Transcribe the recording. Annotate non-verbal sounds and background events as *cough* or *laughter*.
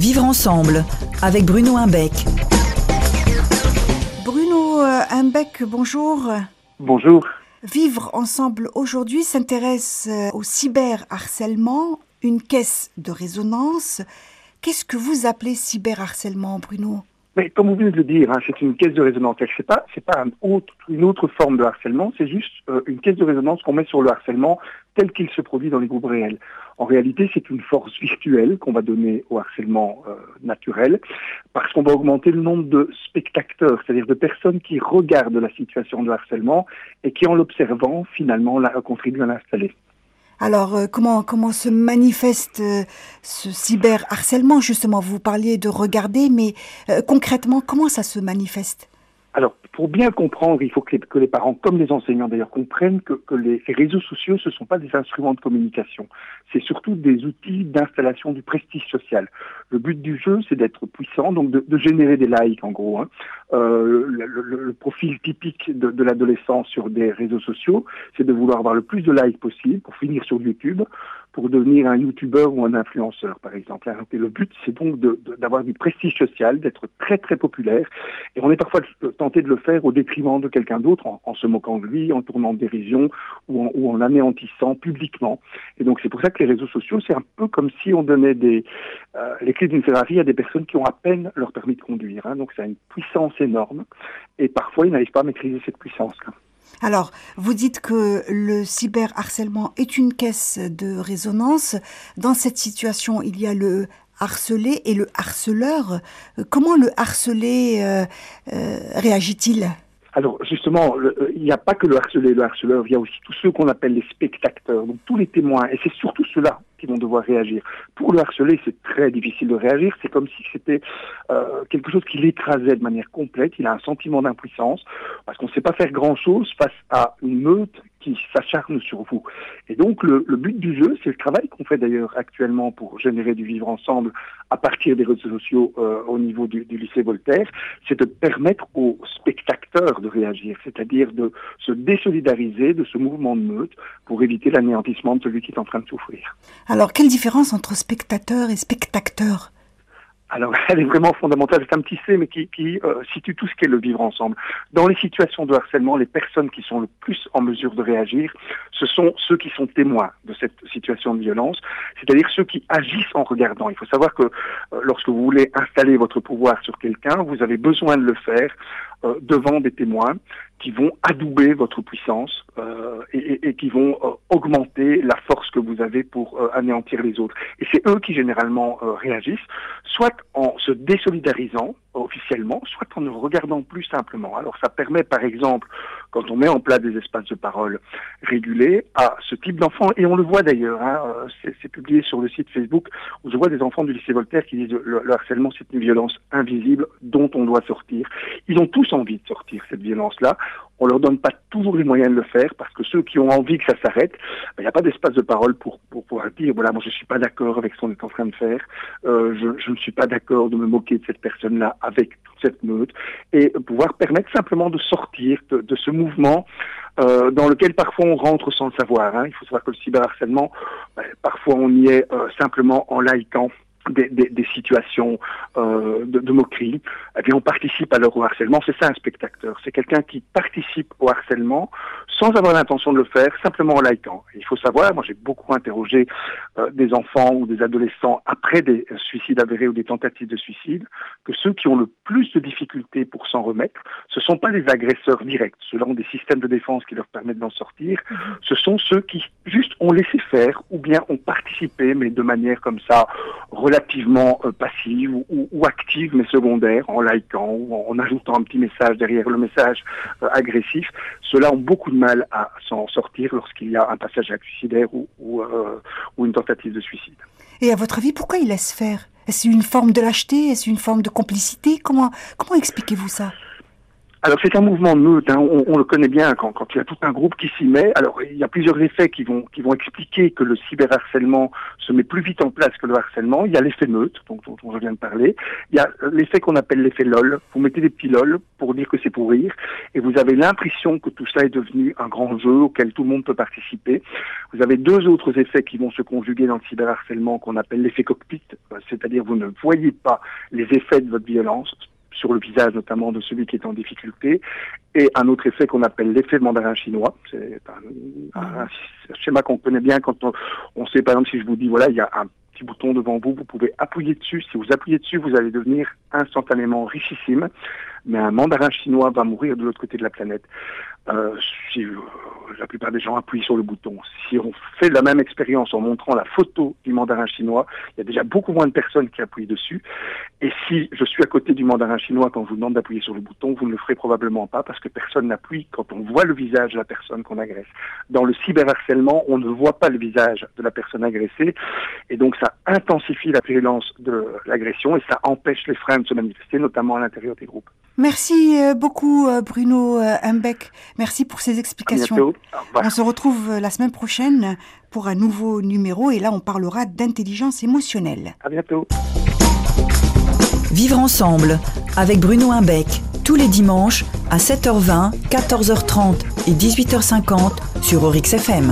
Vivre ensemble avec Bruno Imbeck. Bruno euh, Imbeck, bonjour. Bonjour. Vivre ensemble aujourd'hui s'intéresse euh, au cyberharcèlement, une caisse de résonance. Qu'est-ce que vous appelez cyberharcèlement, Bruno? Mais comme vous venez de le dire, hein, c'est une caisse de résonance. C'est pas, c'est pas un autre, une autre forme de harcèlement. C'est juste euh, une caisse de résonance qu'on met sur le harcèlement tel qu'il se produit dans les groupes réels. En réalité, c'est une force virtuelle qu'on va donner au harcèlement euh, naturel, parce qu'on va augmenter le nombre de spectateurs, c'est-à-dire de personnes qui regardent la situation de harcèlement et qui, en l'observant, finalement, la, contribuent à l'installer. Alors, euh, comment, comment se manifeste euh, ce cyberharcèlement? Justement, vous parliez de regarder, mais concrètement, comment ça se manifeste? Alors, pour bien comprendre, il faut que les, parents, comme les enseignants d'ailleurs, comprennent que, les, réseaux sociaux, ce ne sont pas des instruments de communication. C'est surtout des outils d'installation du prestige social. Le but du jeu, c'est d'être puissant, donc de, générer des likes en gros. Hein. Euh, le, profil typique de, de l'adolescent sur des réseaux sociaux, c'est de vouloir avoir le plus de likes possible pour finir sur YouTube, pour devenir un youtubeur ou un influenceur, par exemple. Hein. Et le but, c'est donc d'avoir du prestige social, d'être très très populaire. Et on est parfois tenté de le faire au détriment de quelqu'un d'autre, en, se moquant de lui, en tournant dérision ou en, ou en l'anéantissant publiquement. Et donc c'est pour ça que les réseaux sociaux, c'est un peu comme si on donnait des, euh, les clés d'une Ferrari à des personnes qui ont à peine leur permis de conduire. Hein. Donc c'est une puissance énorme. Et parfois, ils n'arrivent pas à maîtriser cette puissance. -là. Alors, vous dites que le cyberharcèlement est une caisse de résonance. Dans cette situation, il y a le harcelé et le harceleur. Comment le harcelé euh, euh, réagit-il? Alors justement, il n'y a pas que le harcelé le harceleur, il y a aussi tous ceux qu'on appelle les spectateurs, donc tous les témoins, et c'est surtout ceux-là qui vont devoir réagir. Pour le harceler, c'est très difficile de réagir, c'est comme si c'était euh, quelque chose qui l'écrasait de manière complète, il a un sentiment d'impuissance, parce qu'on ne sait pas faire grand-chose face à une meute qui s'acharne sur vous. Et donc le, but du jeu, c'est le travail qu'on fait d'ailleurs actuellement pour générer du vivre ensemble à partir des réseaux sociaux euh, au niveau du, du, lycée Voltaire, c'est de permettre aux spectateurs de réagir, c'est-à-dire de se désolidariser de ce mouvement de meute pour éviter l'anéantissement de celui qui est en train de souffrir. Alors quelle différence entre spectateur et spectateur alors, *laughs* elle est vraiment fondamentale. C'est un petit C, mais qui, qui euh, situe tout ce qu'est le vivre ensemble. Dans les situations de harcèlement, les personnes qui sont le plus en mesure de réagir, ce sont ceux qui sont témoins de cette situation de violence, c'est-à-dire ceux qui agissent en regardant. Il faut savoir que euh, lorsque vous voulez installer votre pouvoir sur quelqu'un, vous avez besoin de le faire euh, devant des témoins qui vont adouber votre puissance euh, et, et, qui vont euh, augmenter la force que vous avez pour euh, anéantir les autres. Et c'est eux qui généralement réagissent, soit en se désolidarisant officiellement, soit en ne regardant plus simplement. Alors ça permet par exemple, quand on met en place des espaces de parole régulés, à ce type d'enfants, et on le voit d'ailleurs, hein, c'est publié sur le site Facebook, où je vois des enfants du lycée Voltaire qui disent le, le harcèlement c'est une violence invisible dont on doit sortir. Ils ont tous envie de sortir cette violence-là, on leur donne pas toujours les moyens de le faire parce que ceux qui ont envie que ça s'arrête, ben, il n'y a pas d'espace de parole pour, pour pouvoir dire voilà moi je suis pas d'accord avec ce qu'on est en train de faire, euh, je, ne suis pas d'accord de me moquer de cette personne-là avec toute cette meute et pouvoir permettre simplement de sortir de, ce mouvement euh, dans lequel parfois on rentre sans le savoir. Hein. Il faut savoir que le cyberharcèlement, ben, parfois on y est euh, simplement en laïquant des, des, des situations euh, de, de, moquerie, eh bien on participe alors au harcèlement. C'est ça un spectateur. C'est quelqu'un qui participe au harcèlement sans avoir l'intention de le faire, simplement en likant. Il faut savoir, moi j'ai beaucoup interrogé euh, des enfants ou des adolescents après des suicides avérés ou des tentatives de suicide, que ceux qui ont le plus de difficultés pour s'en remettre, ce sont pas les agresseurs directs, ceux-là ont des systèmes de défense qui leur permettent d'en sortir, mhm. ce sont ceux qui juste ont laissé faire ou bien ont participé, mais de manière comme ça relativement euh, passive ou, active mais secondaire, en likant ou en, ajoutant un petit message derrière le message euh, agressif. Ceux-là ont beaucoup de mal à s'en sortir lorsqu'il y a un passage suicidaire ou, ou, euh, ou une tentative de suicide. Et à votre avis, pourquoi ils laissent faire? Est-ce une forme de lâcheté? Est-ce une forme de complicité? Comment, comment expliquez-vous ça? Alors c'est un mouvement neutre, hein. on, le connaît bien quand, quand il y a tout un groupe qui s'y met. Alors il y a plusieurs effets qui vont, qui vont expliquer que le cyberharcèlement se met plus vite en place que le harcèlement. Il y a l'effet neutre, dont, dont, je viens de parler. Il y a l'effet qu'on appelle l'effet LOL. Vous mettez des petits LOL pour dire que c'est pour rire, et vous avez l'impression que tout ça est devenu un grand jeu auquel tout le monde peut participer. Vous avez deux autres effets qui vont se conjuguer dans le cyberharcèlement qu'on appelle l'effet cockpit, c'est-à-dire vous ne voyez pas les effets de votre violence sur le visage notamment de celui qui est en difficulté, et un autre effet qu'on appelle l'effet mandarin chinois. C'est un, schéma qu'on connaît bien quand on, on, sait, par exemple, si je vous dis, voilà, il y a un petit bouton devant vous, vous pouvez appuyer dessus. Si vous appuyez dessus, vous allez devenir instantanément richissime, mais un mandarin chinois va mourir de l'autre côté de la planète. Euh, si euh, la plupart des gens appuient sur le bouton. Si on fait la même expérience en montrant la photo du mandarin chinois, il y a déjà beaucoup moins de personnes qui appuient dessus. Et si je suis à côté du mandarin chinois quand je vous demande d'appuyer sur le bouton, vous ne le ferez probablement pas parce que personne n'appuie quand on voit le visage de la personne qu'on agresse. Dans le cyberharcèlement, on ne voit pas le visage de la personne agressée et donc ça intensifie la virulence de l'agression et ça empêche les freins de se manifester, notamment à l'intérieur des groupes. Merci euh, beaucoup Bruno Humbeck. Merci pour ces explications. On se retrouve la semaine prochaine pour un nouveau numéro et là on parlera d'intelligence émotionnelle. À bientôt. Vivre ensemble avec Bruno Imbec tous les dimanches à 7h20, 14h30 et 18h50 sur Orix FM.